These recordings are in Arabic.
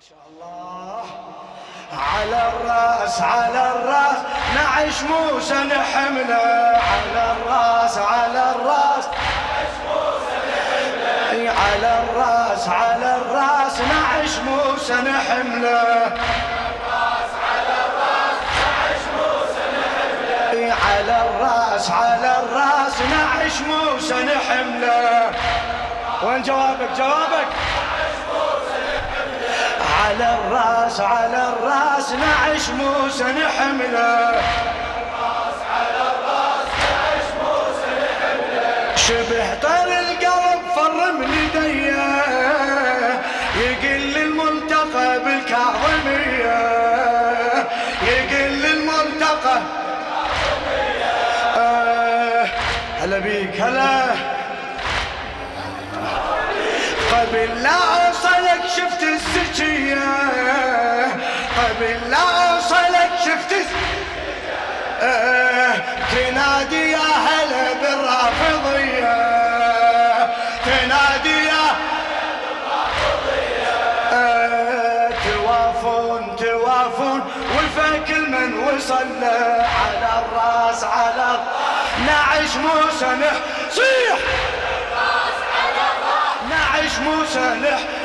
الله. على الرأس على الرأس. نعش موسى نحمله على الرأس على الرأس. على الرأس على الرأس. نعش موسى نحمله على الرأس على الرأس. نعش موسى نحمله وين جوابك؟ جوابك؟ على الراس على الراس نعش موسى نحمله شبه طير القلب فر من يديه يقل الملتقى بالكاظمية يقل الملتقى. آه، هلا بيك هلا. قبل لا اوصلك قبل لا اوصلك شفت آه، تنادي يا هلا بالرافضية تنادي يا آه، توافون توافون وفك من وصل على الراس على نعش موسى نح صيح نعش موسى نح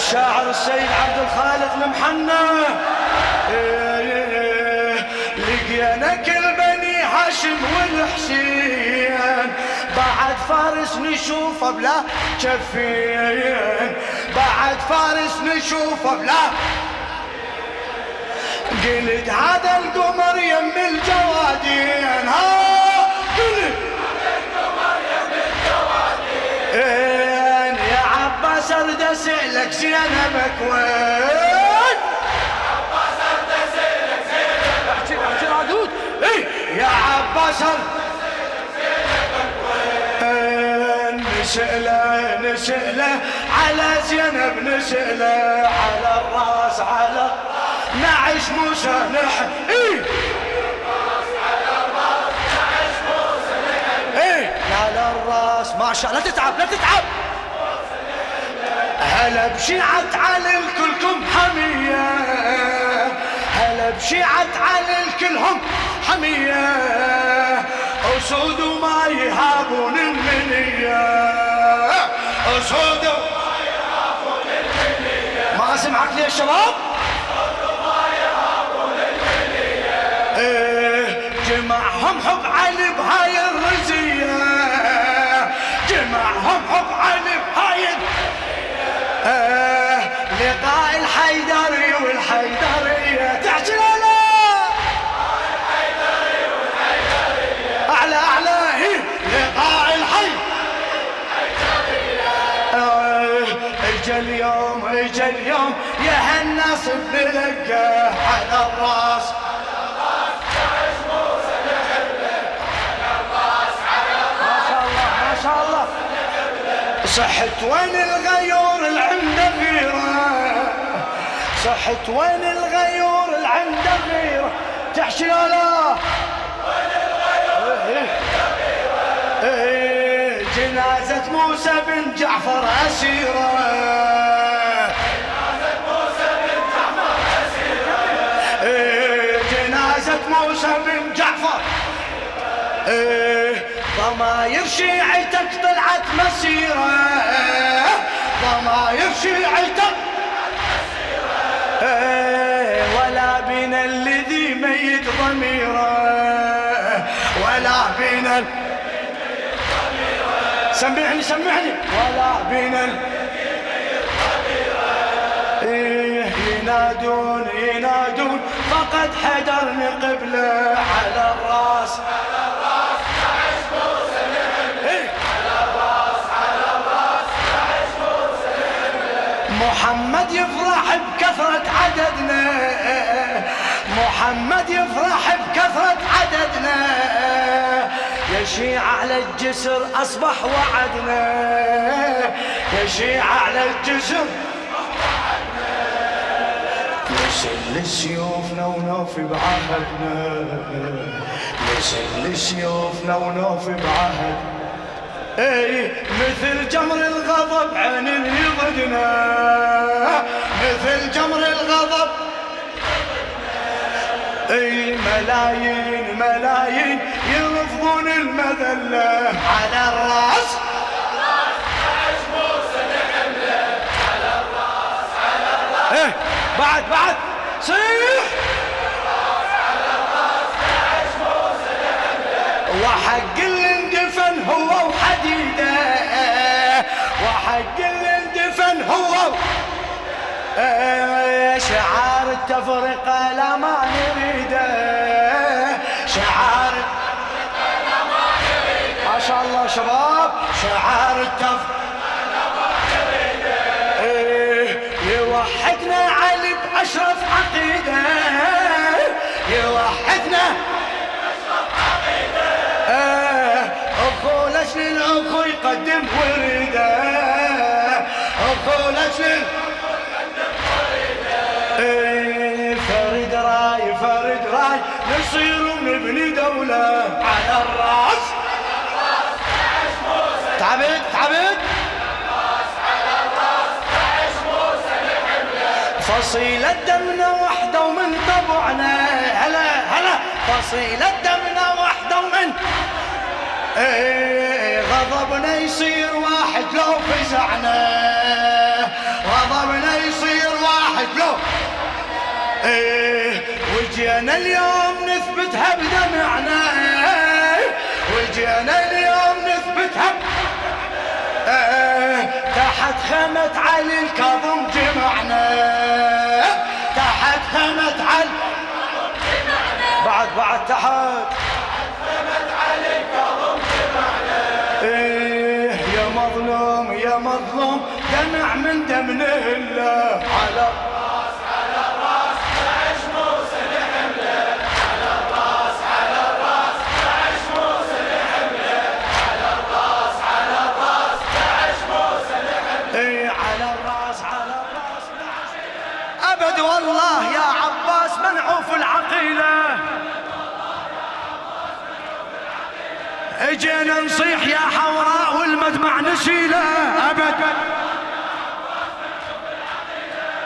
للشاعر السيد عبد الخالق المحنى لقينا كل بني هاشم والحسين. بعد فارس نشوفه بلا كفين. بعد فارس نشوفه بلا قلت هذا القمر يم الجوادين. ها. عباس اسالك زينبك وين؟ احكي احكي رادود إيه يا عباس نسأله نسأله على زينب نسأله على الراس على نعش موسى نح إيه؟ إيه؟ على الراس ما شاء لا تتعب لا تتعب. هلا بشيعة علي كلكم حمية. هلا بشيعة علي كلهم حمية. أسود وما يهابون المنية. أسود وما يهابون المنية. ما أسمعك ليه شباب؟ إيه، جمعهم حب علي بهاي الرزية. جمعهم حب علي بهاي على الرأس. ما شاء الله ما شاء الله. صحت وين الغيور العنده غيره؟ صحت وين الغيور العنده غيره؟ تحشي لا لا إيه، جنازة موسى بن إيه، ضماير شيعتك طلعت مسيرة. ضماير شيعتك إيه، ولا بنا الذي ميت ضميره. ولا بنا ال- سمعني سمعني ولا بنا إيه، ينادون ينادون فقد حدرني قبله يا شيعة على الجسر أصبح وعدنا يا شيعة على الجسر نسل السيوفنا ونوفي بعهدنا نسل السيوفنا ونوفي بعهدنا. أي مثل جمر الغضب عن اللي ضدنا مثل جمر الغضب. أي ملايين ملايين يرفضون المذلة على الرأس. إيه بعد بعد. صيح. وحق اللي اندفن هو وحديده. وحق اللي اندفن هو شعار التفرقة لا ما نريده. شاء الله شباب. شعار التفرقة يوحدنا علي بأشرف عقيدة. يوحدنا. أخو لجل الأخو يقدم ورده أخو لجل إيه، فرد راي فرد راي. نصير ونبني دولة على الرأس. تعبت تعبت. فصيلة دمنا وحدة ومن طبعنا. هلا هلا. فصيلة دمنا وحدة ومن إيه غضبنا يصير واحد لو فزعنا. غضبنا يصير واحد لو إيه وجينا اليوم نثبتها بدمعنا. وجينا اليوم خيمة علي الكاظم جمعنا. تحت خيمة علي بعد بعد تحت. إيه يا مظلوم يا مظلوم دمع من دم الله على منعوف العقيله اجينا نصيح يا حوراء والمدمع نشيله ابد.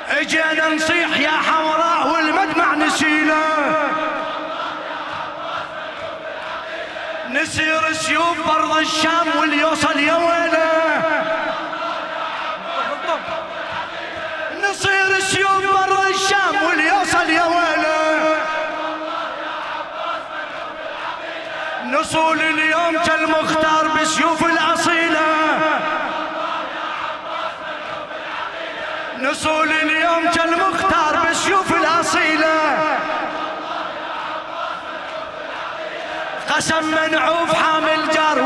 اجينا نصيح يا حوراء والمدمع نشيله. نسير سيوف برض الشام واللي يوصل يا ويله. نصول اليوم كالمختار بسيوف الأصيلة. نصول اليوم كالمختار بسيوف الأصيلة. قسم منعوف حامل جار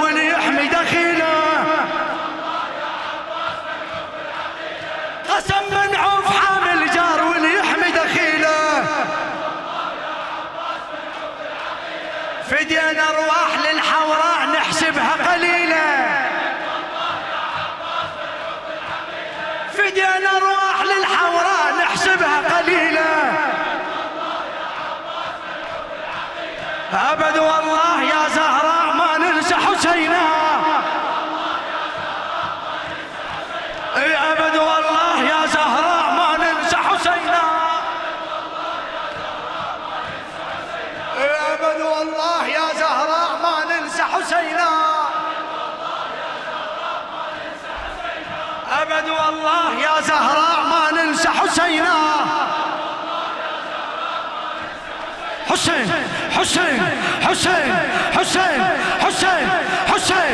أبد والله يا زهراء ما ننسى حسينا. أبد والله يا زهراء ما ننسى حسينا. أبد والله يا زهراء ما ننسى حسينا. أبد والله يا زهراء ما ننسى حسينا. حسين. حسين حسين حسين حسين حسين